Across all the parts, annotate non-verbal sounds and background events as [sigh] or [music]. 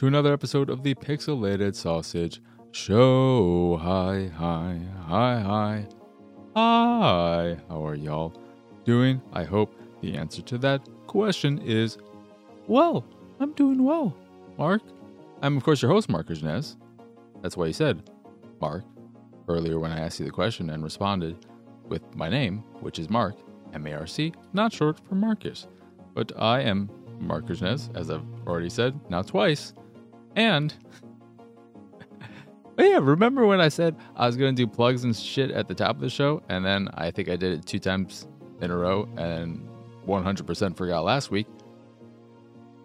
To another episode of the Pixelated Sausage Show. Hi, hi, hi, hi. Hi, how are y'all doing? I hope the answer to that question is well. I'm doing well, Marc. I'm, of course, your host, Marc Nez. That's why you said Marc earlier when I asked you the question and responded with my name, which is Marc, M A R C, not short for Marcus. But I am Markersness, as I've already said, now twice. And [laughs] yeah, remember when I said I was gonna do plugs and shit at the top of the show, and then I think I did it two times in a row and 100% forgot last week.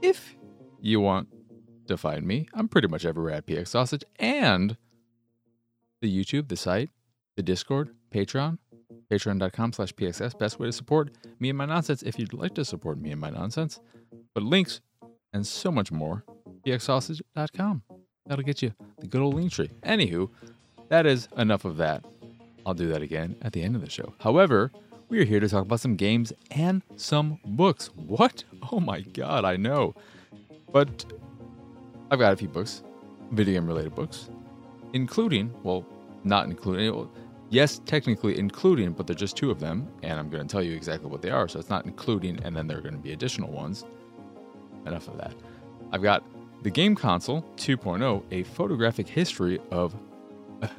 If you want to find me, I'm pretty much everywhere at PX Sausage and the YouTube, the site, the Discord, Patreon, patreon.com slash pxs best way to support me and my nonsense if you'd like to support me and my nonsense. But links and so much more, pxsausage.com. That'll get you the good old Linktree. Anywho, that is enough of that. I'll do that again at the end of the show. However, we are here to talk about some games and some books. What? Oh my god, I know. But I've got a few books, video game related books, including, well, not including, yes, technically including, but they're just two of them, and I'm going to tell you exactly what they are. So it's not including, and then there are going to be additional ones enough of that. I've got the Game Console 2.0, a photographic history of,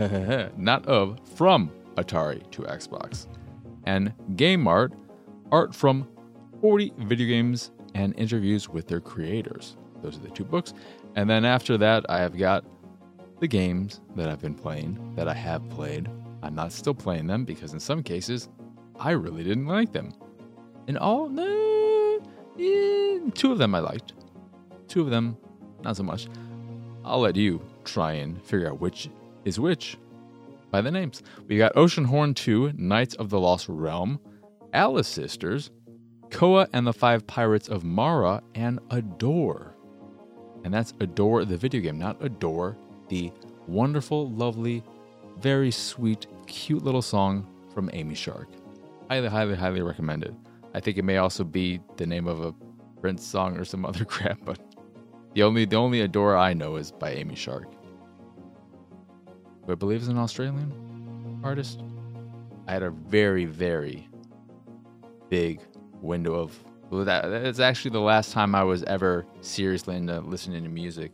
[laughs] not of, from Atari to Xbox. And Game Art, art from 40 video games and interviews with their creators. Those are the two books. And then after that, I have got the games that I've been playing, that I have played. I'm not still playing them because in some cases, I really didn't like them. In all, no, yeah, eh, two of them I liked. Two of them, not so much. I'll let you try and figure out which is which by the names. We got Oceanhorn 2, Knights of the Lost Realm, Alice Sisters, Koa and the Five Pirates of Mara, and Adore. And that's Adore the video game, not Adore the wonderful, lovely, very sweet, cute little song from Amy Shark. Highly, highly, highly recommended. I think it may also be the name of a Prince song or some other [laughs] crap, but the only the only Adore I know is by Amy Shark. Who I believe is an Australian artist. I had a very, very big window of well, that that's actually the last time I was ever seriously into listening to music.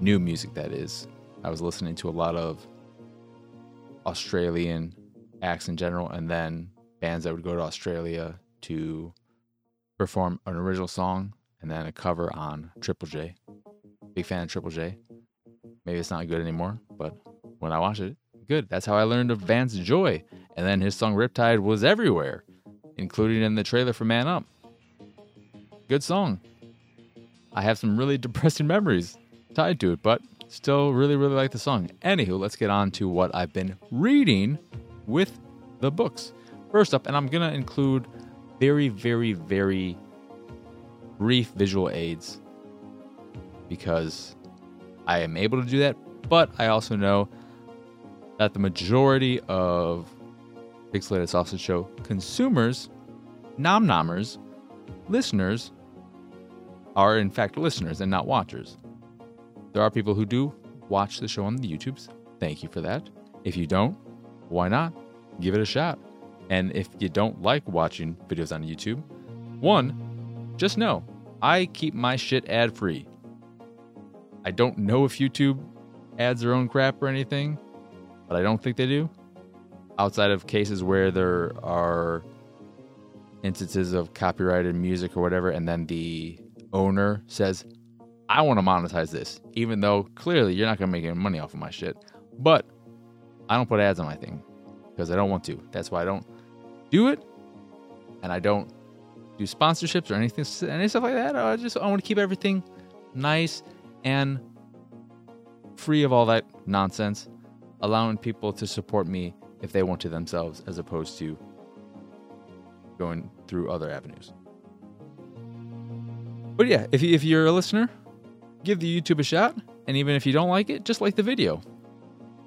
New music that is. I was listening to a lot of Australian acts in general and then bands that would go to Australia to perform an original song and then a cover on Triple J. Big fan of Triple J. Maybe it's not good anymore, but when I watch it, good. That's how I learned of Vance Joy. And then his song Riptide was everywhere, including in the trailer for Man Up. Good song. I have some really [laughs] depressing memories tied to it, but still really, really like the song. Anywho, let's get on to what I've been reading with the books. First up, and I'm going to include very, very, very brief visual aids because I am able to do that, but I also know that the majority of Pixelated Sausage Show consumers, nom nommers, listeners, are in fact listeners and not watchers. There are people who do watch the show on the YouTubes. Thank you for that. If you don't, why not? Give it a shot. And if you don't like watching videos on YouTube, one, just know I keep my shit ad free. I don't know if YouTube adds their own crap or anything, but I don't think they do. Outside of cases where there are instances of copyrighted music or whatever, and then the owner says, I want to monetize this, even though clearly you're not going to make any money off of my shit. But I don't put ads on my thing because I don't want to. That's why I don't do it, and I don't do sponsorships or anything, any stuff like that. I just I want to keep everything nice and free of all that nonsense, allowing people to support me if they want to themselves, as opposed to going through other avenues. But yeah, if, you, if you're a listener, give the YouTube a shot. And even if you don't like it, just like the video.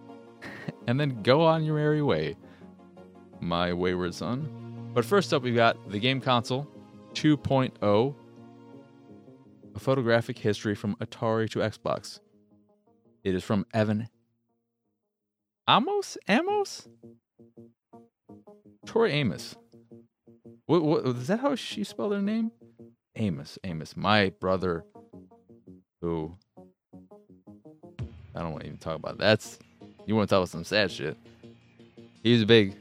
[laughs] and then go on your merry way my wayward son. But first up, we've got the game console 2.0, A Photographic History from Atari to Xbox. It is from Evan Amos? Amos? Tori Amos. What, what, is that how she spelled her name? Amos. Amos. My brother, who I don't want to even talk about. That. That's you want to talk about some sad shit. He was a big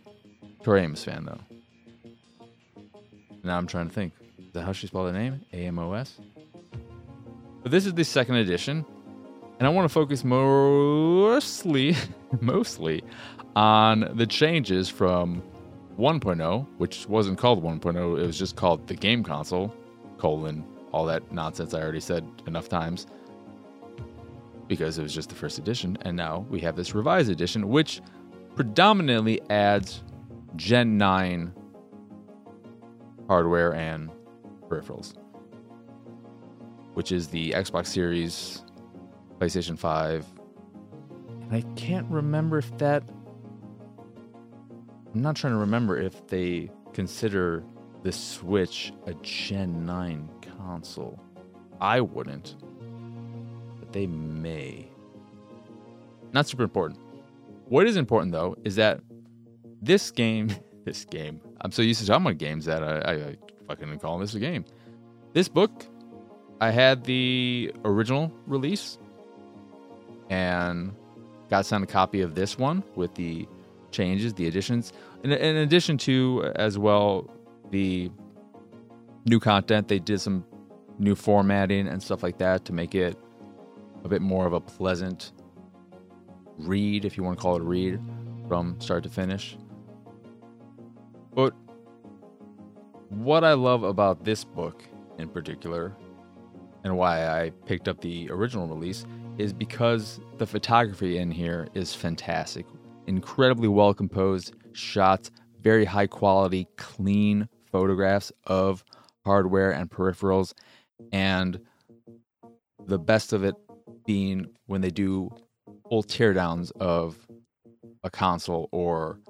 Tori Amos fan though. Now I'm trying to think. That how she spelled her name? A M O S. But this is the second edition, and I want to focus mostly, [laughs] mostly, on the changes from 1.0, which wasn't called 1.0. It was just called the game console, colon all that nonsense I already said enough times because it was just the first edition. And now we have this revised edition, which predominantly adds Gen 9 hardware and peripherals, which is the Xbox Series, PlayStation 5. And I can't remember if that. I'm not trying to remember if they consider the Switch a Gen 9 console. I wouldn't, but they may. Not super important. What is important though is that this game, [laughs] this game, I'm so used to talking about games that I, I, I fucking call this a game. This book, I had the original release and got sent a copy of this one with the changes, the additions, in, in addition to as well the new content. They did some new formatting and stuff like that to make it a bit more of a pleasant read, if you want to call it a read, from start to finish. But what I love about this book in particular, and why I picked up the original release, is because the photography in here is fantastic. Incredibly well composed shots, very high quality, clean photographs of hardware and peripherals, and the best of it being when they do full teardowns of a console or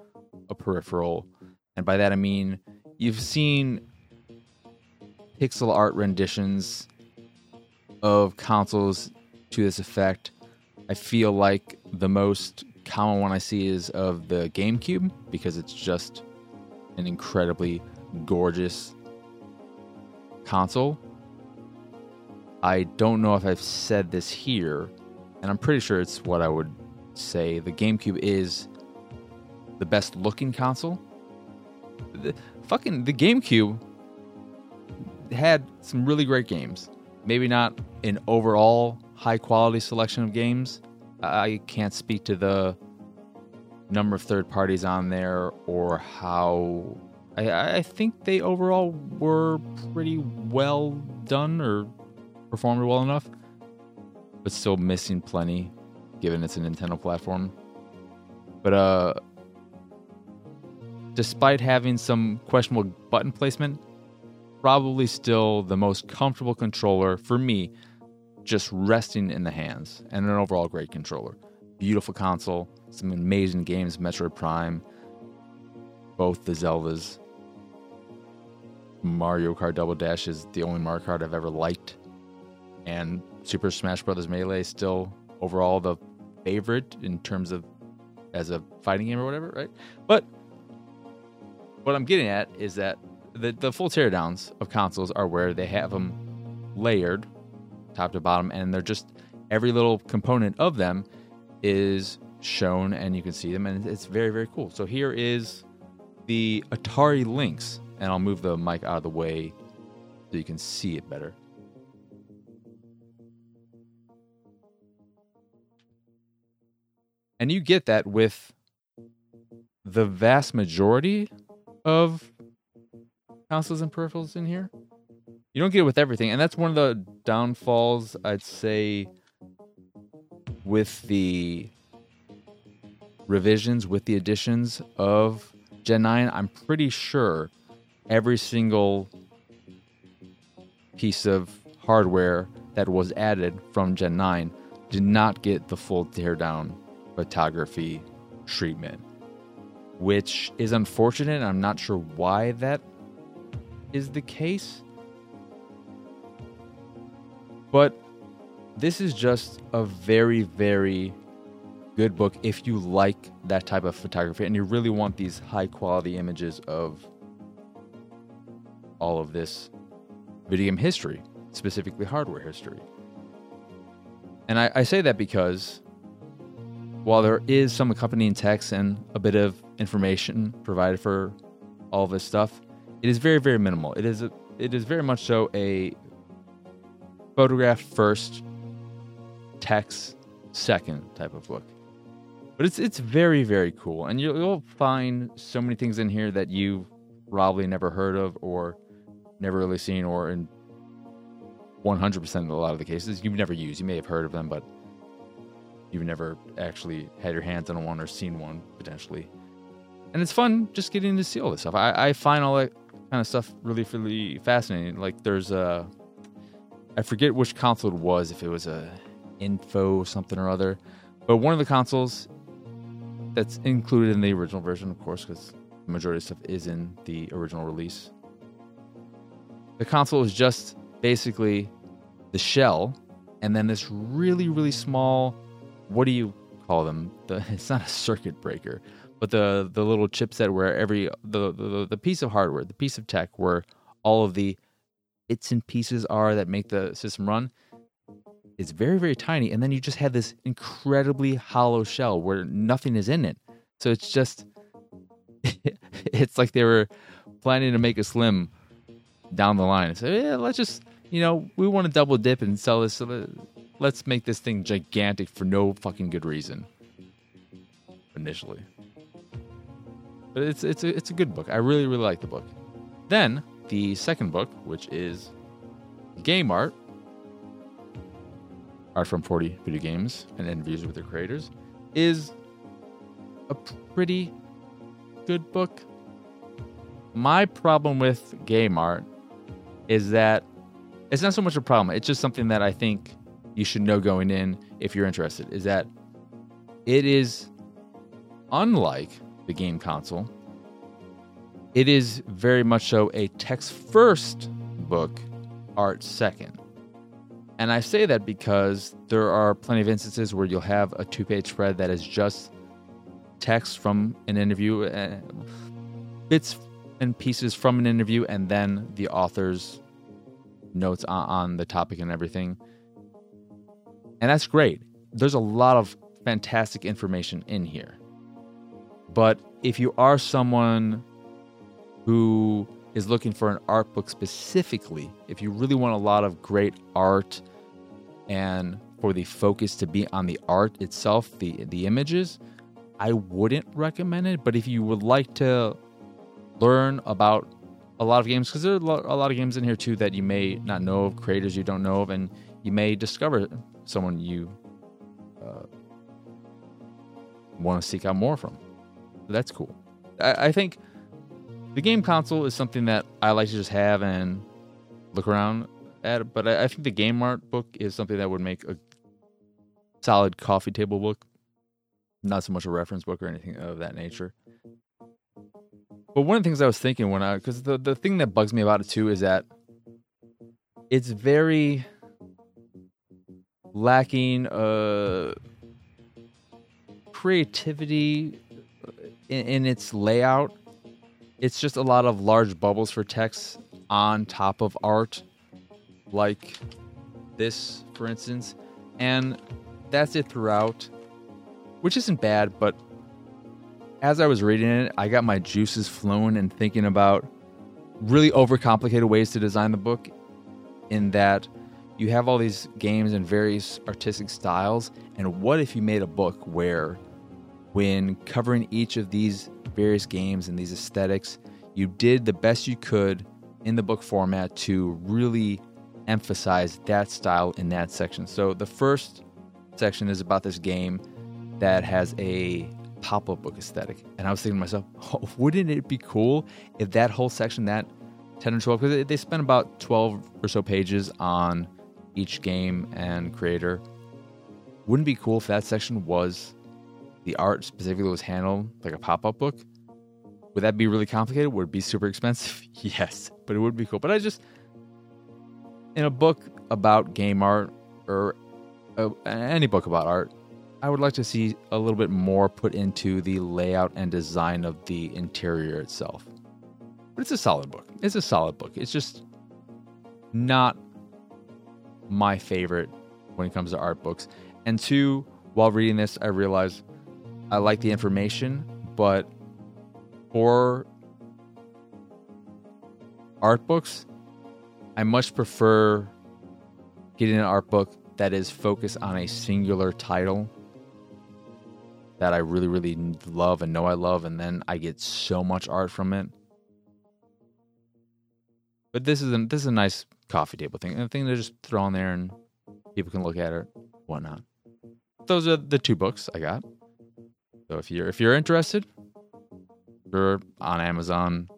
a peripheral. And by that I mean you've seen pixel art renditions of consoles to this effect. I feel like the most common one I see is of the GameCube because it's just an incredibly gorgeous console. I don't know if I've said this here, and I'm pretty sure it's what I would say. The GameCube is the best looking console. Fucking the GameCube had some really great games. Maybe not an overall high quality selection of games. I can't speak to the number of third parties on there or how I, I think they overall were pretty well done or performed well enough, but still missing plenty given it's a Nintendo platform. But uh, despite having some questionable button placement, probably still the most comfortable controller for me, just resting in the hands, and an overall great controller. Beautiful console, some amazing games, Metroid Prime, both the Zeldas, Mario Kart Double Dash is the only Mario Kart I've ever liked, and Super Smash Bros. Melee is still overall the favorite in terms of as a fighting game or whatever, right? But what I'm getting at is that the the full teardowns of consoles are where they have them layered, top to bottom, and they're just every little component of them is shown, and you can see them, and it's very very cool. So here is the Atari Lynx and I'll move the mic out of the way so you can see it better. And you get that with the vast majority of consoles and peripherals in here. You don't get it with everything, and that's one of the downfalls I'd say with the revisions, with the additions of Gen 9. I'm pretty sure every single piece of hardware that was added from Gen 9 did not get the full teardown photography treatment, which is unfortunate. I'm not sure why that is the case. But this is just a very, very good book if you like that type of photography and you really want these high quality images of all of this video game history, specifically hardware history. And I, I say that because while there is some accompanying text and a bit of information provided for all this stuff, it is very, very minimal. It is a, it is very much so a photograph first, text second type of book. But it's it's very very cool, and you'll, you'll find so many things in here that you've probably never heard of or never really seen, or in 100% of a lot of the cases you've never used. You may have heard of them, but you've never actually had your hands on one or seen one potentially. And it's fun just getting to see all this stuff. I, I find all that kind of stuff really, really fascinating. Like there's a, I forget which console it was, if it was a info something or other, but one of the consoles that's included in the original version, of course, because the majority of stuff is in the original release. The console is just basically the shell, and then this really, really small, what do you call them? The, [laughs] it's not a circuit breaker, but the the little chipset where every the, the the piece of hardware, the piece of tech where all of the bits and pieces are that make the system run is very very tiny. And then you just have this incredibly hollow shell where nothing is in it. So it's just [laughs] it's like they were planning to make a slim down the line. So yeah let's just you know we want to double dip and sell this so let's make this thing gigantic for no fucking good reason. Initially. But it's it's a, it's a good book. I really really like the book. Then the second book which is game art. Art from 40 video games and interviews with their creators is a pretty good book. My problem with game art is that it's not so much a problem, it's just something that I think you should know going in if you're interested is that it is unlike the game console. It is very much so a text first book, art second. And I say that because there are plenty of instances where you'll have a two page spread that is just text from an interview, uh, bits and pieces from an interview, and then the author's notes on, on the topic and everything. And that's great. There's a lot of fantastic information in here. But if you are someone who is looking for an art book specifically, if you really want a lot of great art and for the focus to be on the art itself, the the images, I wouldn't recommend it. But if you would like to learn about a lot of games, because there are a lot of games in here too that you may not know of, creators you don't know of, and you may discover someone you uh, want to seek out more from. That's cool. I, I think the game console is something that I like to just have and look around at. But I, I think the game art book is something that would make a solid coffee table book, not so much a reference book or anything of that nature. But one of the things I was thinking when I, because the, the thing that bugs me about it too is that it's very lacking uh, creativity in, in its layout it's just a lot of large bubbles for text on top of art, like this, for instance. And that's it throughout, which isn't bad, but as I was reading it, I got my juices flowing and thinking about really overcomplicated ways to design the book, in that you have all these games and various artistic styles. And what if you made a book where, when covering each of these various games and these aesthetics. You did the best you could in the book format to really emphasize that style in that section. So the first section is about this game that has a pop-up book aesthetic. And I was thinking to myself, [laughs] oh, wouldn't it be cool if that whole section, that 10 or 12, because they spent about 12 or so pages on each game and creator. Wouldn't be cool if that section was the art specifically was handled like a pop-up book? Would that be really complicated? Would it be super expensive? [laughs] yes, but it would be cool. But I just in a book about game art or uh, any book about art, I would like to see a little bit more put into the layout and design of the interior itself. But it's a solid book. It's a solid book. It's just not my favorite when it comes to art books. And two, while reading this, I realized I like the information, but for art books, I much prefer getting an art book that is focused on a singular title that I really, really love and know I love, and then I get so much art from it. But this is a, this is a nice coffee table thing, a thing to just throw on there and people can look at it, whatnot. Those are the two books I got. So if you're if you're interested, you're on Amazon,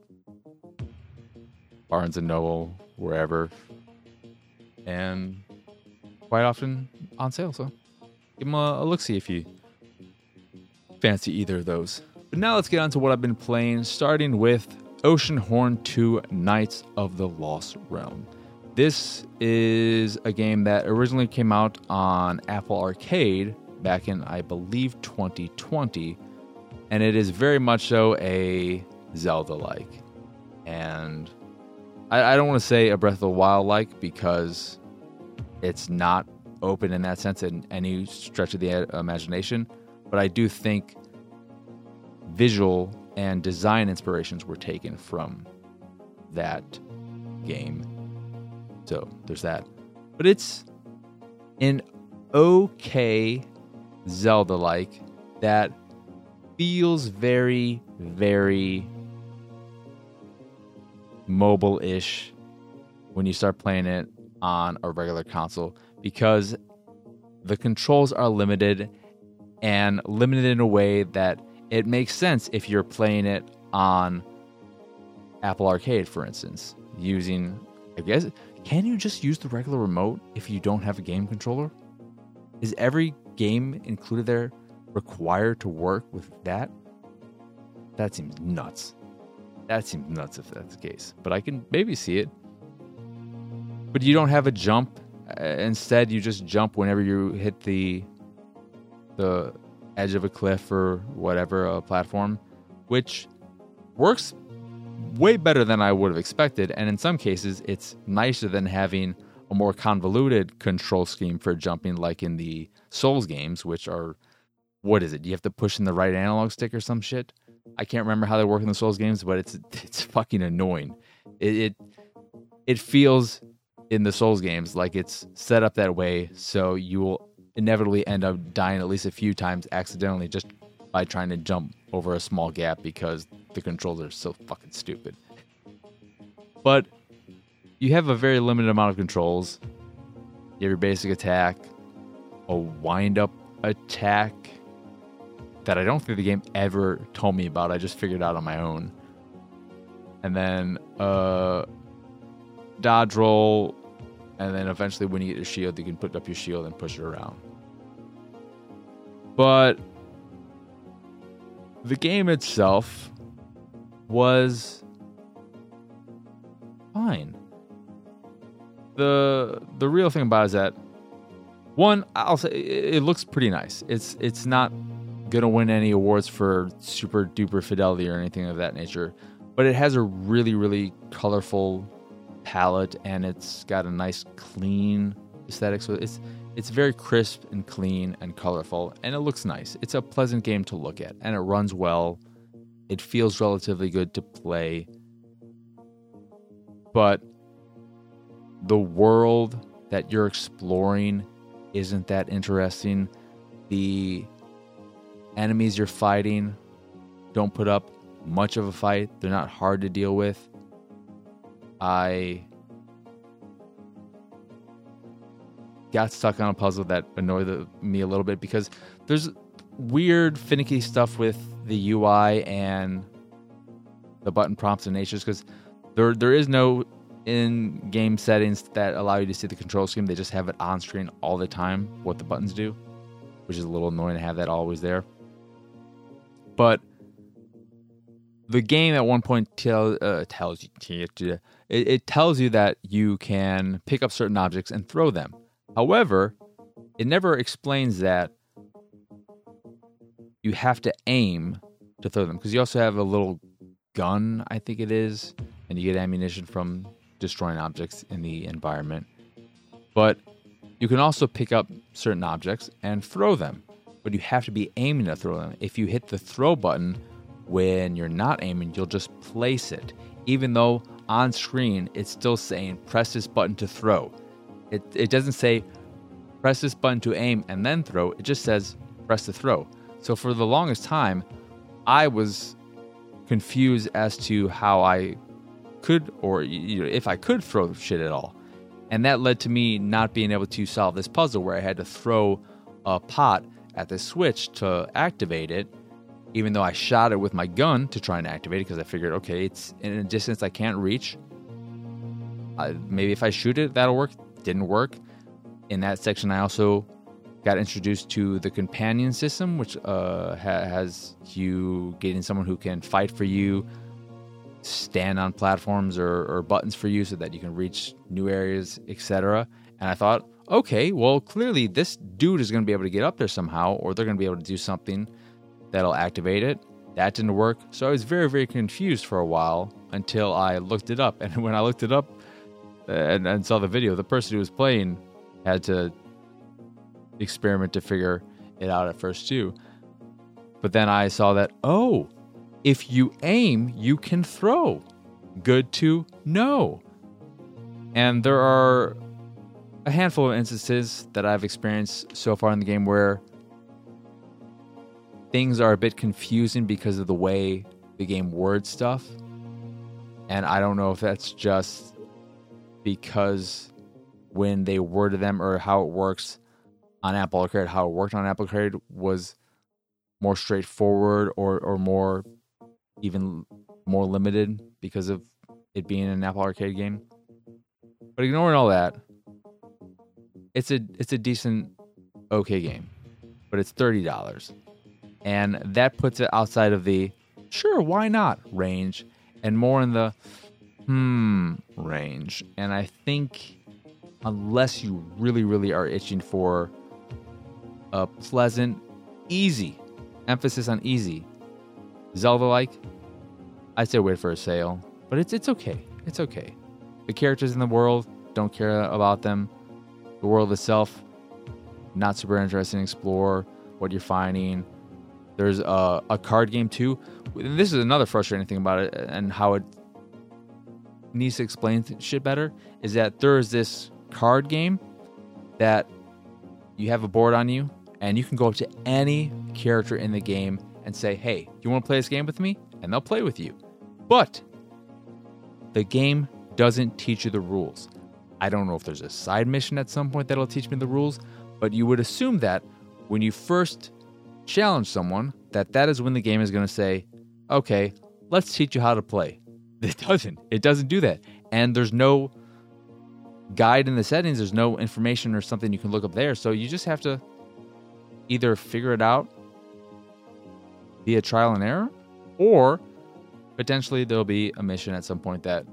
Barnes and Noble, wherever, and quite often on sale. So give them a, a look see if you fancy either of those. But now let's get on to what I've been playing, starting with Oceanhorn 2 Knights of the Lost Realm. This is a game that originally came out on Apple Arcade back in, I believe, 2020, and it is very much so a Zelda like. And I, I don't want to say a Breath of the Wild like because it's not open in that sense in any stretch of the uh, imagination, but I do think visual and design inspirations were taken from that game. So there's that. But it's an okay Zelda like that feels very, very mobile ish when you start playing it on a regular console because the controls are limited and limited in a way that it makes sense if you're playing it on Apple Arcade, for instance, using, I guess, can you just use the regular remote if you don't have a game controller? Is every game included there required to work with that? That seems nuts. That seems nuts if that's the case. But I can maybe see it. But you don't have a jump. Uh, instead, you just jump whenever you hit the the edge of a cliff or whatever a platform, which works way better than I would have expected. And in some cases, it's nicer than having a more convoluted control scheme for jumping, like in the Souls games, which are what is it? You have to push in the right analog stick or some shit. I can't remember how they work in the Souls games, but it's it's fucking annoying. It it, it feels in the Souls games like it's set up that way, so you will inevitably end up dying at least a few times accidentally just by trying to jump over a small gap because the controls are so fucking stupid. But you have a very limited amount of controls. You have your basic attack, a wind up attack that I don't think the game ever told me about. I just figured out on my own. And then uh dodge roll and then eventually when you get your shield you can put up your shield and push it around. But the game itself was fine. The the real thing about it is that one, I'll say it looks pretty nice. It's it's not gonna win any awards for super duper fidelity or anything of that nature, but it has a really really colorful palette and it's got a nice clean aesthetic. So it's it's very crisp and clean and colorful, and it looks nice. It's a pleasant game to look at, and it runs well. It feels relatively good to play. But the world that you're exploring isn't that interesting. The enemies you're fighting don't put up much of a fight, they're not hard to deal with. I got stuck on a puzzle that annoyed the, me a little bit because there's weird finicky stuff with the UI and the button prompts and natures because there there is no in game settings that allow you to see the control scheme. They just have it on screen all the time what the buttons do, which is a little annoying to have that always there. But the game at one point tell, uh, tells you it, it tells you that you can pick up certain objects and throw them. However, it never explains that you have to aim to throw them because you also have a little gun, I think it is, and you get ammunition from destroying objects in the environment. But you can also pick up certain objects and throw them, but you have to be aiming to throw them. If you hit the throw button when you're not aiming, you'll just place it, even though on screen it's still saying press this button to throw. It, it doesn't say press this button to aim and then throw, it just says press to throw. So for the longest time, I was confused as to how I could or you know, if I could throw shit at all. And that led to me not being able to solve this puzzle where I had to throw a pot at the switch to activate it, even though I shot it with my gun to try and activate it because I figured, okay, it's in a distance I can't reach. Maybe if I shoot it, that'll work. Didn't work. In that section, I also got introduced to the companion system, which uh, ha- has you getting someone who can fight for you, stand on platforms or, or buttons for you so that you can reach new areas, etc. And I thought, okay, well, clearly this dude is going to be able to get up there somehow, or they're going to be able to do something that'll activate it. That didn't work. So I was very, very confused for a while until I looked it up. And [laughs] when I looked it up and, and saw the video, the person who was playing had to experiment to figure it out at first, too. But then I saw that, oh, if you aim, you can throw. Good to know. And there are a handful of instances that I've experienced so far in the game where things are a bit confusing because of the way the game words stuff. And I don't know if that's just because when they worded them or how it works on Apple Arcade, how it worked on Apple Arcade was more straightforward or, or more even more limited because of it being an Apple Arcade game. But ignoring all that, it's a it's a decent okay game. But it's $30. And that puts it outside of the sure, why not range and more in the hmm range. And I think unless you really really are itching for a pleasant, easy, emphasis on easy, Zelda like, I'd say wait for a sale. But it's it's okay. It's okay. The characters in the world, don't care about them. The world itself, not super interesting explore what you're finding. There's a, a card game too. This is another frustrating thing about it and how it needs to explain shit better is that there is this card game that you have a board on you and you can go up to any character in the game and say, "Hey, you want to play this game with me?" and they'll play with you. But the game doesn't teach you the rules. I don't know if there's a side mission at some point that'll teach me the rules, but you would assume that when you first challenge someone, that that is when the game is going to say, "Okay, let's teach you how to play." It doesn't. It doesn't do that. And there's no guide in the settings, there's no information or something you can look up there. So you just have to either figure it out via trial and error or potentially there'll be a mission at some point that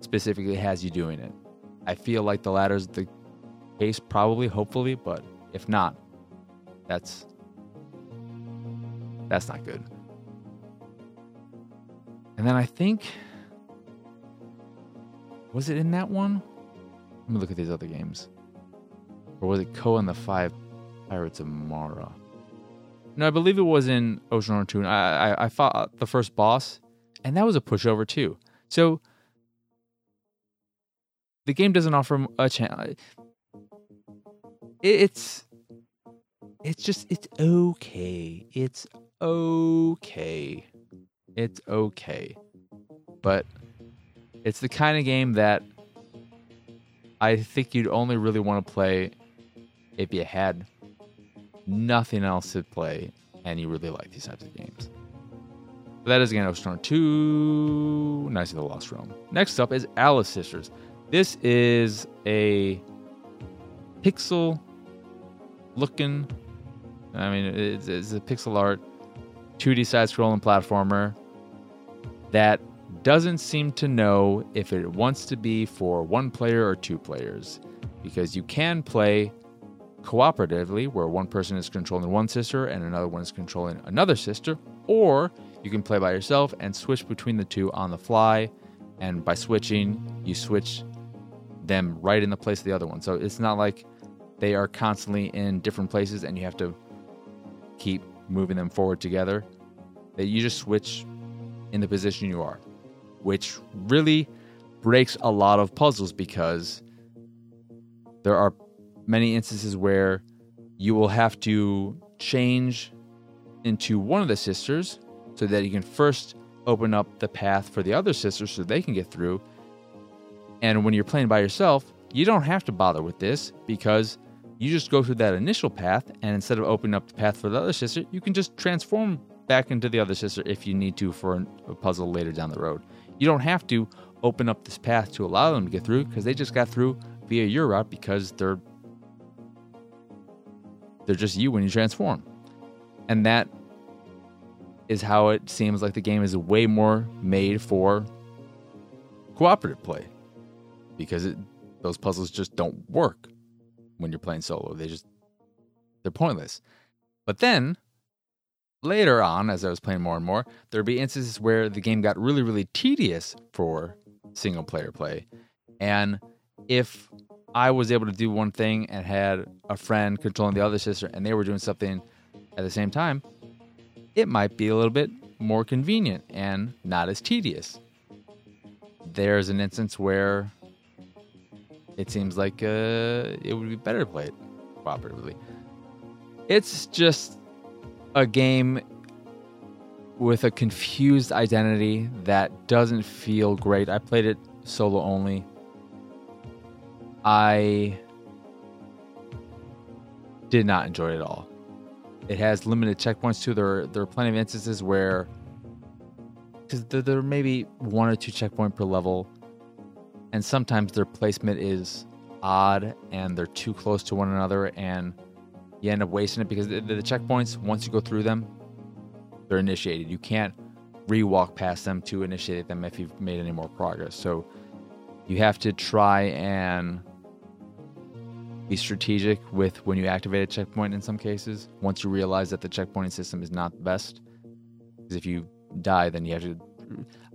specifically has you doing it. I feel like the latter is the case, probably, hopefully, but if not, that's that's not good. And then I think was it in that one? Let me look at these other games. Or was it Koa and the Five Pirates of Mara? No, I believe it was in Oceanhorn 2. I, I, I fought the first boss, and that was a pushover too. So the game doesn't offer a chance. Uh, it's it's just it's okay. It's okay. It's okay. But it's the kind of game that I think you'd only really want to play if you had nothing else to play and you really like these types of games. But that is again Oceanhorn 2, Knights of the Lost Realm. Next up is Alice Sisters. This is a pixel looking, I mean, it's, it's a pixel art 2D side scrolling platformer. That doesn't seem to know if it wants to be for one player or two players because you can play cooperatively where one person is controlling one sister and another one is controlling another sister or you can play by yourself and switch between the two on the fly and by switching you switch them right in the place of the other one. So it's not like they are constantly in different places and you have to keep moving them forward together. That you just switch in the position you are which really breaks a lot of puzzles because there are many instances where you will have to change into one of the sisters so that you can first open up the path for the other sisters so they can get through. And when you're playing by yourself, you don't have to bother with this because you just go through that initial path and instead of opening up the path for the other sister, you can just transform back into the other sister if you need to for a puzzle later down the road. You don't have to open up this path to allow them to get through because they just got through via your route because they're they're just you when you transform. And that is how it seems like the game is way more made for cooperative play because it, those puzzles just don't work when you're playing solo. They just they're pointless. But then later on, as I was playing more and more, there'd be instances where the game got really, really tedious for single player play. And if I was able to do one thing and had a friend controlling the other sister and they were doing something at the same time, it might be a little bit more convenient and not as tedious. There's an instance where it seems like uh, it would be better to play it cooperatively. It's just a game with a confused identity that doesn't feel great. I played it solo only. I did not enjoy it at all. It has limited checkpoints too. There, there are plenty of instances where because there, there may be one or two checkpoint per level, and sometimes their placement is odd and they're too close to one another, and you end up wasting it because the, the checkpoints once you go through them, they're initiated. You can't re-walk past them to initiate them if you've made any more progress. So you have to try and be strategic with when you activate a checkpoint in some cases. Once you realize that the checkpointing system is not the best, because if you die, then you have to.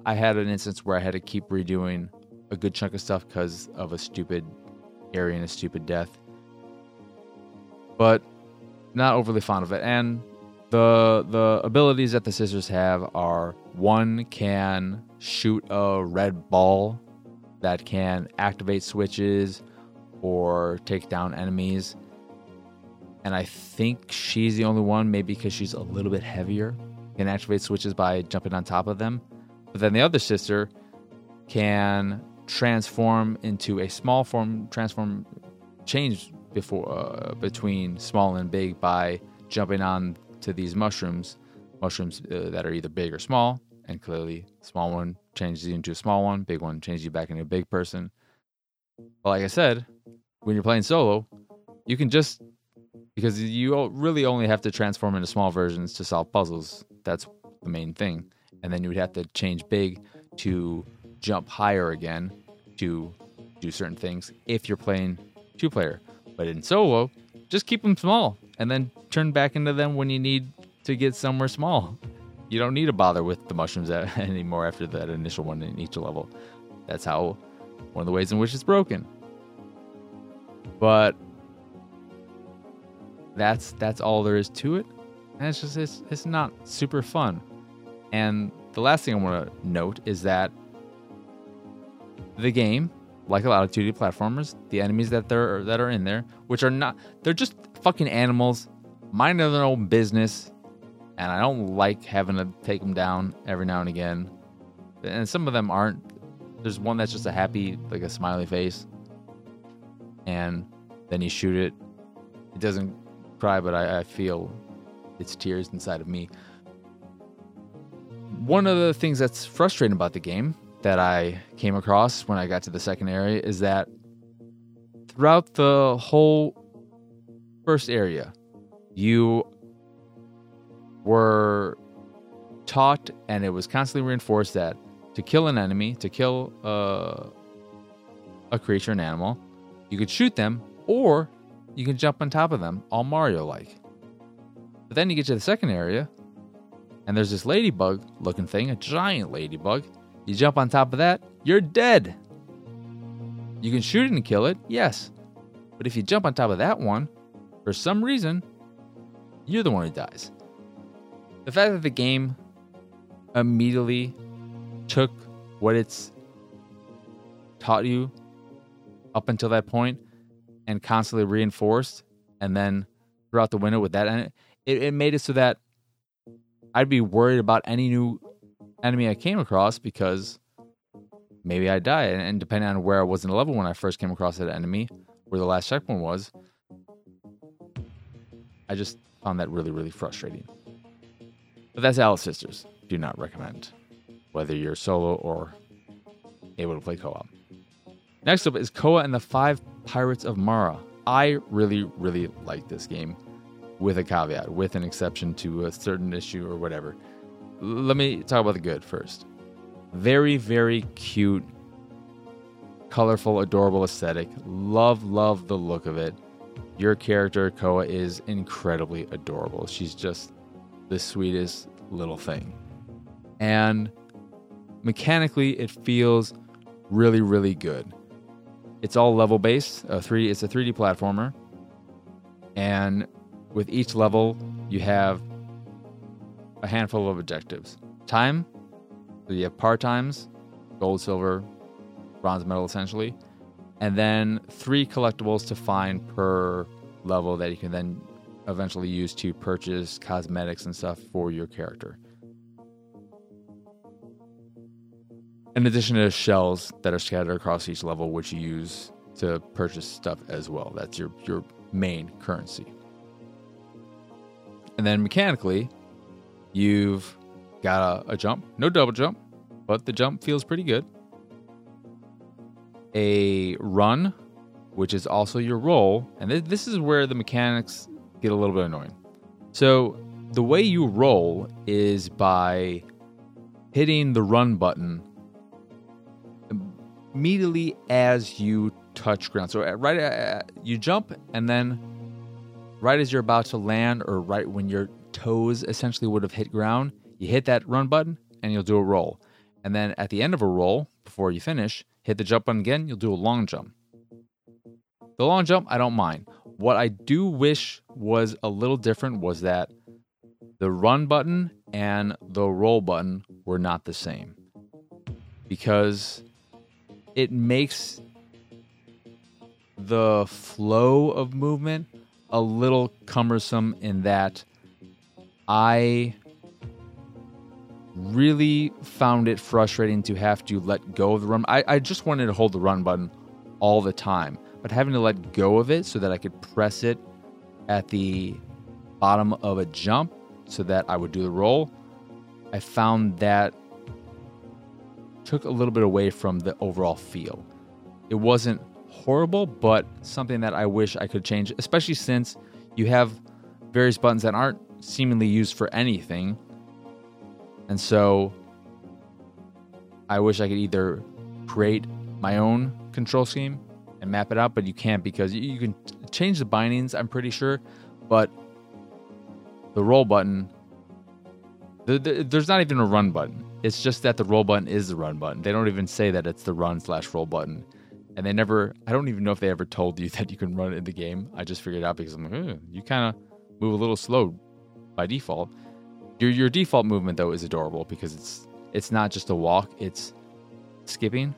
I had an instance where I had to keep redoing a good chunk of stuff because of a stupid area and a stupid death. But not overly fond of it. And the the abilities that the sisters have are one can shoot a red ball that can activate switches or take down enemies. And I think she's the only one, maybe because she's a little bit heavier, can activate switches by jumping on top of them. But then the other sister can transform into a small form, transform, change before uh, between small and big by jumping on to these mushrooms, mushrooms uh, that are either big or small. And clearly, small one changes you into a small one, big one changes you back into a big person. But like I said, when you're playing solo, you can just because you really only have to transform into small versions to solve puzzles. That's the main thing. And then you would have to change big to jump higher again to do certain things if you're playing two player. But in solo, just keep them small and then turn back into them when you need to get somewhere small. You don't need to bother with the mushrooms [laughs] anymore after that initial one in each level. That's how one of the ways in which it's broken. But that's that's all there is to it. And it's just it's, it's not super fun. And the last thing I want to note is that the game, like a lot of 2D platformers, the enemies that there that are in there, which are not they're just fucking animals, minding their own business, and I don't like having to take them down every now and again. And some of them aren't. There's one that's just a happy, like a smiley face and then you shoot it. It doesn't cry, but I, I feel its tears inside of me. One of the things that's frustrating about the game that I came across when I got to the second area is that throughout the whole first area, you were taught and it was constantly reinforced that to kill an enemy, to kill uh, a creature, an animal. You could shoot them, or you can jump on top of them, all Mario like. But then you get to the second area, and there's this ladybug looking thing, a giant ladybug. You jump on top of that, you're dead. You can shoot it and kill it, yes. But if you jump on top of that one, for some reason, you're the one who dies. The fact that the game immediately took what it's taught you up until that point and constantly reinforced and then threw out the window with that it, it made it so that I'd be worried about any new enemy I came across because maybe I die. And, depending on where I was in the level when I first came across that enemy, where the last checkpoint was, I just found that really, really frustrating. But that's Alice Sisters. Do not recommend, whether you're solo or able to play co op. Next up is Koa and the Five Pirates of Mara. I really, really like this game with a caveat, with an exception to a certain issue or whatever. Let me talk about the good first. Very, very cute, colorful, adorable aesthetic. Love, love the look of it. Your character, Koa, is incredibly adorable. She's just the sweetest little thing. And mechanically, it feels really, really good. It's all level based. A three, it's a 3D platformer, and with each level, you have a handful of objectives. Time, so you have par times, gold, silver, bronze medal essentially, and then three collectibles to find per level that you can then eventually use to purchase cosmetics and stuff for your character. In addition to shells that are scattered across each level, which you use to purchase stuff as well. That's your, your main currency. And then mechanically, you've got a, a jump, no double jump, but the jump feels pretty good. A run, which is also your roll, and th- this is where the mechanics get a little bit annoying. So the way you roll is by hitting the run button immediately as you touch ground. So right, uh, you jump, and then right as you're about to land, or right when your toes essentially would have hit ground, you hit that run button, and you'll do a roll. And then at the end of a roll, before you finish, hit the jump button again. You'll do a long jump. The long jump, I don't mind. What I do wish was a little different was that the run button and the roll button were not the same because it makes the flow of movement a little cumbersome in that I really found it frustrating to have to let go of the run. I, I just wanted to hold the run button all the time, but having to let go of it so that I could press it at the bottom of a jump so that I would do the roll, I found that took a little bit away from the overall feel. It wasn't horrible, but something that I wish I could change, especially since you have various buttons that aren't seemingly used for anything. And so I wish I could either create my own control scheme and map it out, but you can't because you can change the bindings, I'm pretty sure, but the roll button, there's not even a run button. It's just that the roll button is the run button. They don't even say that it's the run slash roll button. And they never, I don't even know if they ever told you [laughs] that you can run in the game. I just figured out because I'm like, you kind of move a little slow by default. Your your default movement though is adorable because it's it's not just a walk, it's skipping.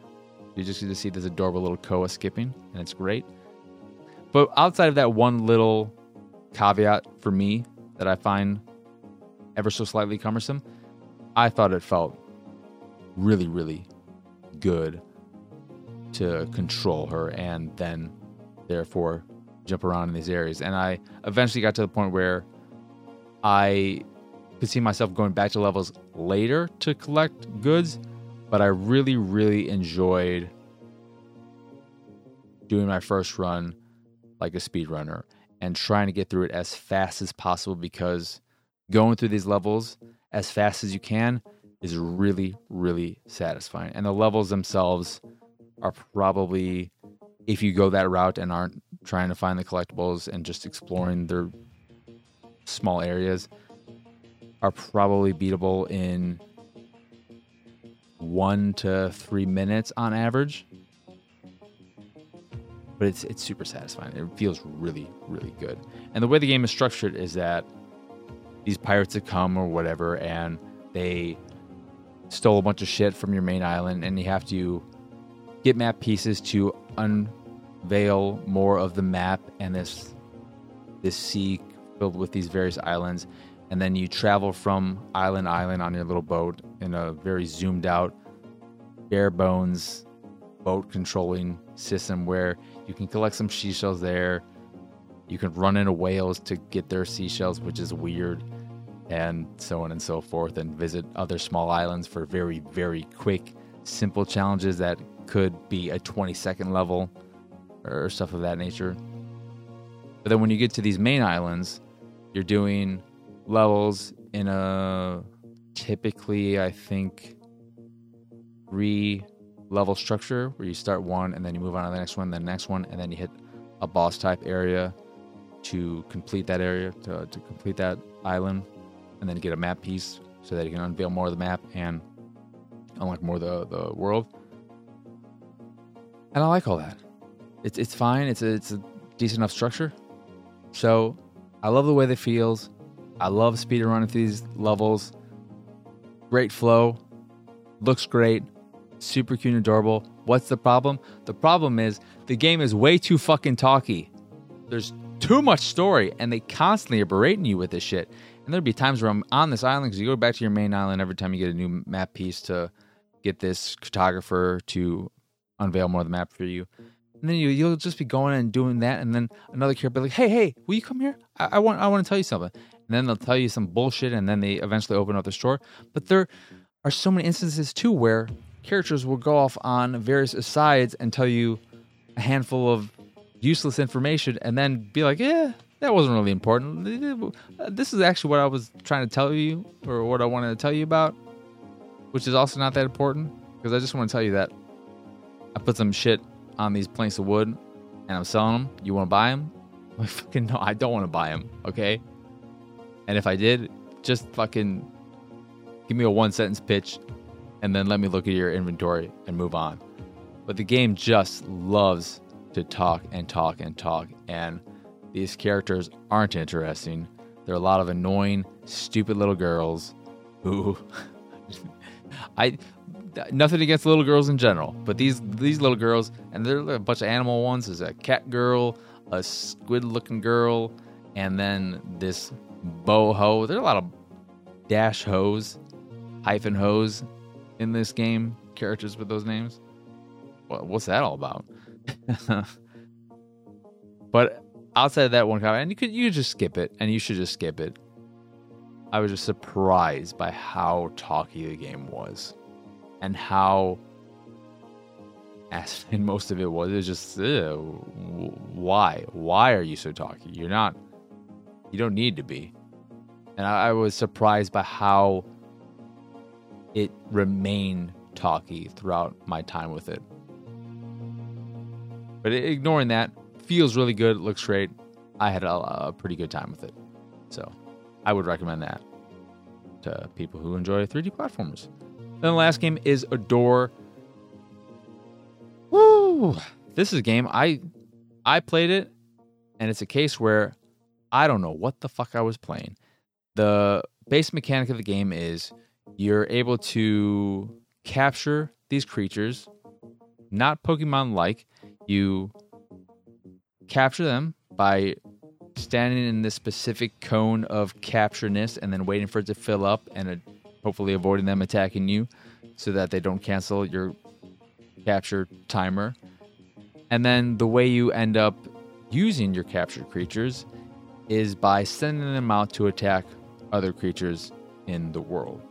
You just get to see this adorable little Koa skipping, and it's great. But outside of that one little caveat for me that I find ever so slightly cumbersome, I thought it felt really, really good to control her and then therefore jump around in these areas. And I eventually got to the point where I could see myself going back to levels later to collect goods, but I really, really enjoyed doing my first run like a speedrunner and trying to get through it as fast as possible because going through these levels as fast as you can is really, really satisfying. And the levels themselves are probably, if you go that route and aren't trying to find the collectibles and just exploring their small areas, are probably beatable in one to three minutes on average. But it's it's super satisfying. It feels really, really good. And the way the game is structured is that these pirates have come or whatever, and they stole a bunch of shit from your main island, and you have to get map pieces to unveil more of the map and this this sea filled with these various islands and then you travel from island to island on your little boat in a very zoomed out bare bones boat controlling system where you can collect some seashells there. You can run into whales to get their seashells which is weird and so on and so forth and visit other small islands for very very quick simple challenges that could be a 20 second level or stuff of that nature. But then when you get to these main islands you're doing levels in a typically, I think, three level structure where you start one and then you move on to the next one, then the next one, and then you hit a boss type area to complete that area, to, to complete that island, and then get a map piece so that you can unveil more of the map and unlock more of the, the world. And I like all that. It's it's fine. It's a, it's a decent enough structure. So I love the way that feels. I love speeding running through these levels. Great flow. Looks great. Super cute and adorable. What's the problem? The problem is the game is way too fucking talky. There's too much story, and they constantly are berating you with this shit. And there'd be times where I'm on this island because you go back to your main island every time you get a new map piece to get this cartographer to unveil more of the map for you. And then you you'll just be going and doing that, and then another character will be like, "Hey, hey, will you come here? I, I want I want to tell you something." And then they'll tell you some bullshit, and then they eventually open up the store. But there are so many instances too where characters will go off on various asides and tell you a handful of useless information, and then be like, "Yeah, that wasn't really important. This is actually what I was trying to tell you, or what I wanted to tell you about, which is also not that important because I just want to tell you that I put some shit on these planks of wood and I'm selling them. You want to buy them? [laughs] Like, fucking no, I don't want to buy them. Okay. And if I did, just fucking give me a one sentence pitch and then let me look at your inventory and move on. But the game just loves to talk and talk and talk. And these characters aren't interesting. They're a lot of annoying, stupid little girls who [laughs] I nothing against little girls in general, but these these little girls, and they're a bunch of animal ones. There's a cat girl, a squid looking girl, and then this boho. There's a lot of dash hose, hyphen hose in this game. Characters with those names. what's that all about? [laughs] but outside of that one comment, and you could you could just skip it, and you should just skip it. I was just surprised by how talky the game was and how as and most of it was it's just why why are you so talky? You're not you don't need to be. And I, I was surprised by how it remained talky throughout my time with it. But ignoring that feels really good looks great. I had a, a pretty good time with it. So i would recommend that to people who enjoy 3d platformers then the last game is Adore. Woo! This is a game I I played it, and it's a case where I don't know what the fuck I was playing. The base mechanic of the game is you're able to capture these creatures, not Pokemon like. You capture them by standing in this specific cone of captureness and then waiting for it to fill up and hopefully avoiding them attacking you so that they don't cancel your capture timer. And then the way you end up using your captured creatures is by sending them out to attack other creatures in the world.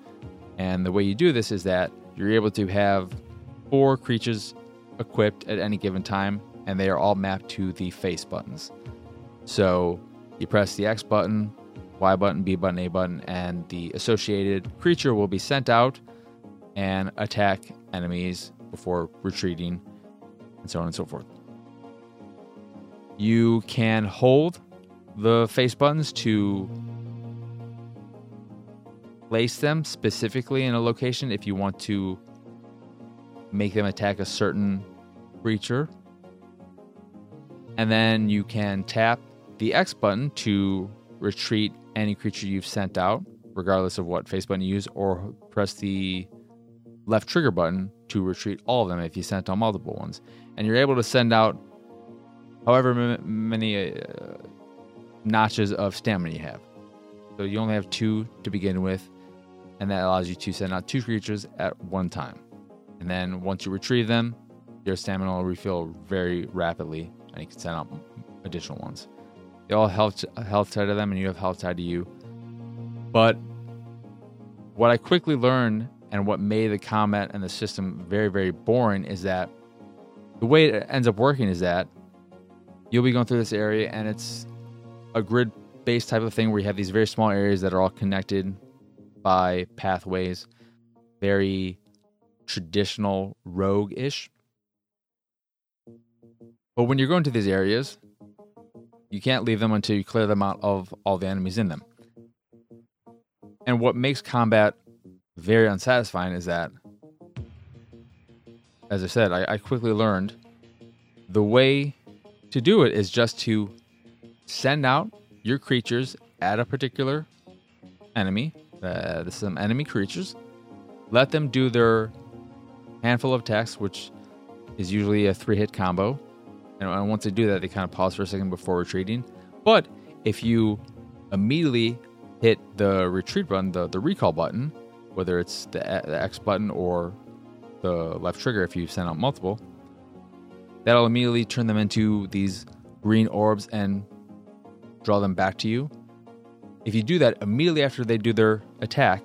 And the way you do this is that you're able to have four creatures equipped at any given time, and they are all mapped to the face buttons. So you press the X button Y button, B button, A button, and the associated creature will be sent out and attack enemies before retreating, and so on and so forth. You can hold the face buttons to place them specifically in a location if you want to make them attack a certain creature. And then you can tap the X button to retreat any creature you've sent out, regardless of what face button you use, or press the left trigger button to retreat all of them if you sent out multiple ones. And you're able to send out however m- many uh, notches of stamina you have. So you only have two to begin with, and that allows you to send out two creatures at one time. And then once you retrieve them, your stamina will refill very rapidly, and you can send out additional ones. They all health health tied to them, and you have health tied to you. But what I quickly learned, and what made the combat and the system very very boring, is that the way it ends up working is that you'll be going through this area, and it's a grid based type of thing where you have these very small areas that are all connected by pathways, very traditional rogue ish. But when you're going to these areas, you can't leave them until you clear them out of all the enemies in them. And what makes combat very unsatisfying is that, as I said, I, I quickly learned the way to do it is just to send out your creatures at a particular enemy, uh, some enemy creatures, let them do their handful of attacks, which is usually a three hit combo. And uh, once they do that, they kind of pause for a second before retreating. But if you immediately hit the retreat button, the, the recall button, whether it's the, uh, the X button or the left trigger if you send out multiple, that'll immediately turn them into these green orbs and draw them back to you. If you do that immediately after they do their attack,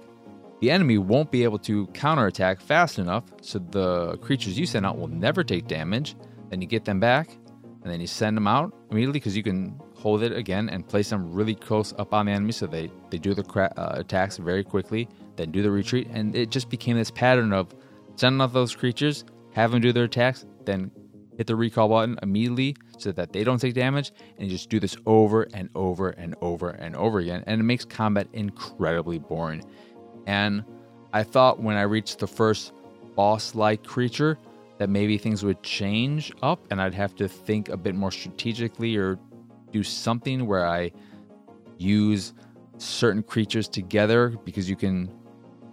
the enemy won't be able to counterattack fast enough, so the creatures you send out will never take damage. Then you get them back, and then you send them out immediately because you can hold it again and place them really close up on the enemy so they, they do the cra- uh, attacks very quickly, then do the retreat. And it just became this pattern of sending out those creatures, have them do their attacks, then hit the recall button immediately so that they don't take damage, and you just do this over and over and over and over again. And it makes combat incredibly boring. And I thought when I reached the first boss like creature that maybe things would change up and I'd have to think a bit more strategically or do something where I use certain creatures together because you can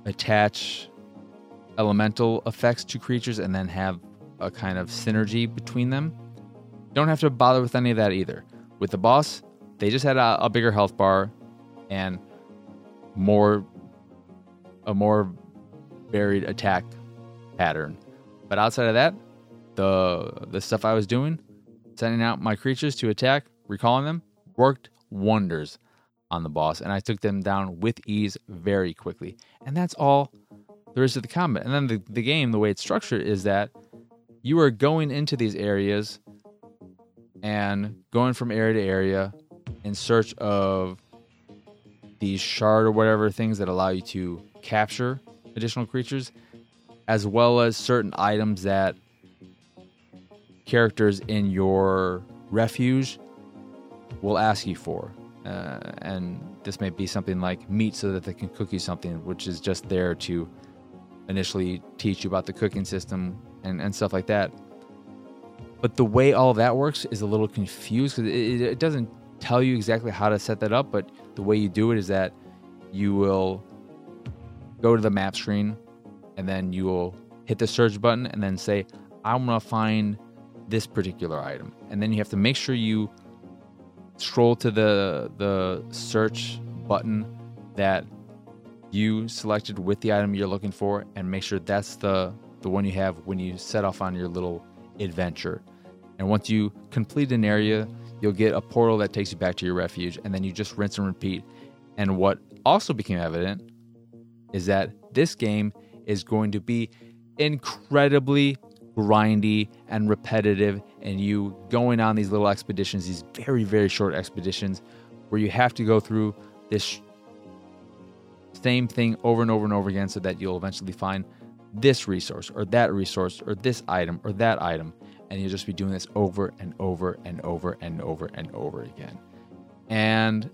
attach elemental effects to creatures and then have a kind of synergy between them. Don't have to bother with any of that either. With the boss, they just had a, a bigger health bar and more a more varied attack pattern. But outside of that, the the stuff I was doing, sending out my creatures to attack, recalling them, worked wonders on the boss, and I took them down with ease very quickly. And that's all there is to the combat. And then the, the game, the way it's structured, is that you are going into these areas and going from area to area in search of these shard or whatever things that allow you to capture additional creatures, as well as certain items that characters in your refuge will ask you for. Uh, and this may be something like meat so that they can cook you something, which is just there to initially teach you about the cooking system and, and stuff like that. But the way all that works is a little confused because it, it doesn't tell you exactly how to set that up, but the way you do it is that you will go to the map screen and then you will hit the search button and then say, I'm going to find this particular item. And then you have to make sure you scroll to the the search button that you selected with the item you're looking for and make sure that's the the one you have when you set off on your little adventure. And once you complete an area, you'll get a portal that takes you back to your refuge, and then you just rinse and repeat. And what also became evident is that this game is going to be incredibly grindy and repetitive, and you going on these little expeditions, these very, very short expeditions, where you have to go through this same thing over and over and over again so that you'll eventually find this resource or that resource or this item or that item. And you'll just be doing this over and over and over and over and over again. And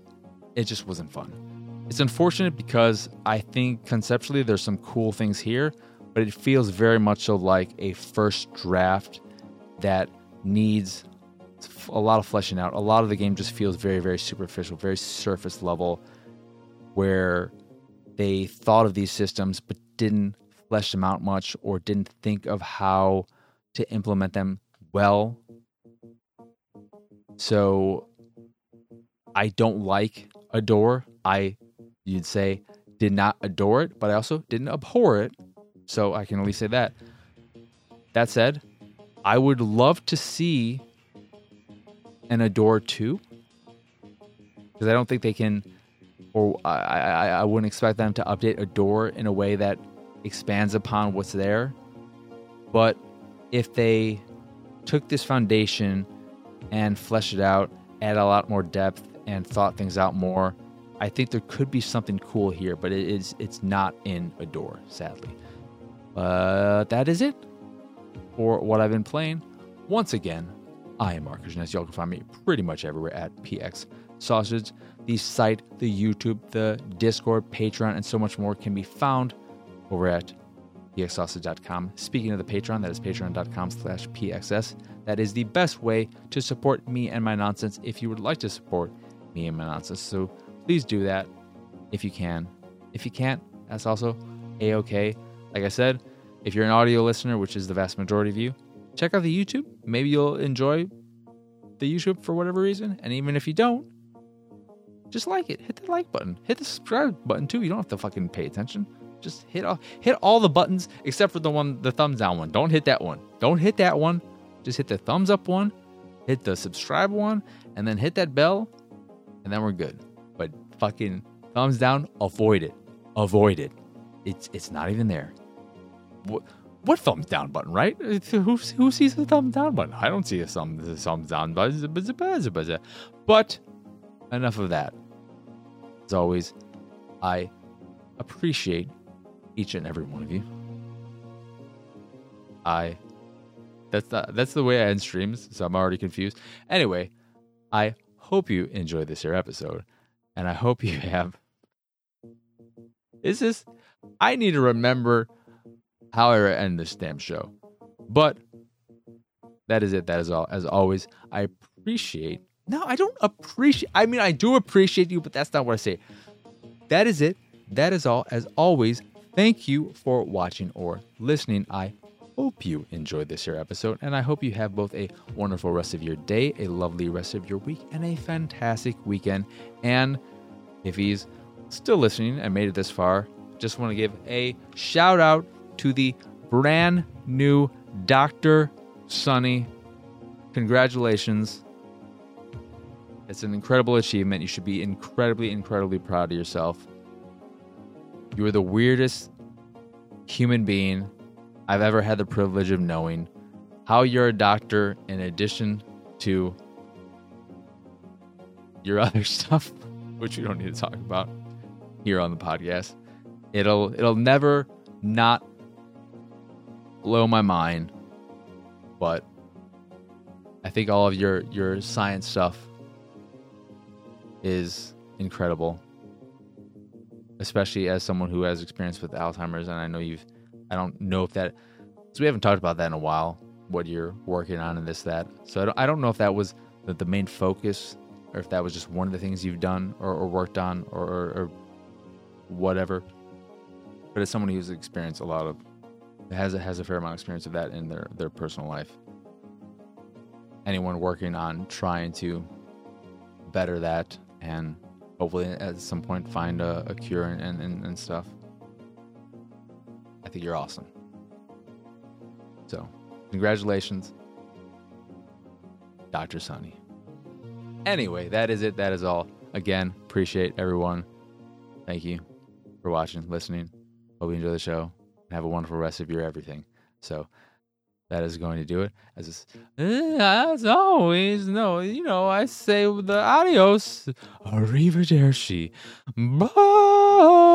it just wasn't fun. It's unfortunate because I think conceptually there's some cool things here, but it feels very much so like a first draft that needs a lot of fleshing out. A lot of the game just feels very, very superficial, very surface level, where they thought of these systems but didn't flesh them out much or didn't think of how to implement them well. So I don't like Adore. I, you'd say, did not adore it, but I also didn't abhor it. So I can at least say that. That said, I would love to see an Adore 2 because I don't think they can, or I, I, I wouldn't expect them to update Adore in a way that expands upon what's there. But if they took this foundation and fleshed it out, add a lot more depth, and thought things out more, I think there could be something cool here. But it is it's not in Adore, sadly. But that is it for what I've been playing. Once again, I am Marcus Ness. Y'all can find me pretty much everywhere at PX Sausage. The site, the YouTube, the Discord, Patreon, and so much more can be found over at pxsausage.com. Speaking of the Patreon, that is patreon.com slash pxs. That is the best way to support me and my nonsense if you would like to support me and my nonsense. So please do that if you can. If you can't, that's also a-okay. Like I said, if you're an audio listener, which is the vast majority of you, check out the YouTube. Maybe you'll enjoy the YouTube for whatever reason. And even if you don't, just like it. Hit the like button. Hit the subscribe button too. You don't have to fucking pay attention. Just hit all hit all the buttons except for the one the thumbs down one. Don't hit that one. Don't hit that one. Just hit the thumbs up one, hit the subscribe one, and then hit that bell, and then we're good. Fucking thumbs down, avoid it. Avoid it. It's it's not even there. What what thumbs down button, right? Who, who sees the thumbs down button? I don't see a thumb, thumbs down button. But enough of that. As always, I appreciate each and every one of you. I that's the, that's the way I end streams, so I'm already confused. Anyway, I hope you enjoyed this here episode, and I hope [laughs] you have. Is this? I need to remember how I end this damn show. But that is it. That is all. As always, I appreciate. No, I don't appreciate. I mean, I do appreciate you, but that's not what I say. That is it. That is all. As always, thank you for watching or listening. I hope you enjoyed this here episode, and I hope you have both a wonderful rest of your day, a lovely rest of your week, and a fantastic weekend. And if he's still listening and made it this far, just want to give a shout out to the brand new Dr. Sunny. Congratulations. It's an incredible achievement. You should be incredibly, incredibly proud of yourself. You are the weirdest human being I've ever had the privilege of knowing. How you're a doctor, in addition to your [laughs] other stuff, which we don't need to talk about here on the podcast. It'll it'll never not blow my mind, but I think all of your your science stuff is incredible, especially as someone who has experience with Alzheimer's, and I know you've. I don't know if that. So we haven't talked about that in a while. What you're working on and this that. So I don't, I don't know if that was the, the main focus, or if that was just one of the things you've done or, or worked on, or, or, or whatever. But as someone who's experienced a lot of has a, has a fair amount of experience of that in their their personal life. Anyone working on trying to better that and hopefully at some point find a, a cure and, and, and stuff. You're awesome. So, congratulations, Dr. Sunny. Anyway, that is it. That is all. Again, appreciate everyone. Thank you for watching, listening. Hope you enjoy the show have a wonderful rest of your everything. So that is going to do it. As, eh, as always, no, you know, I say the adios, arrivederci, bye.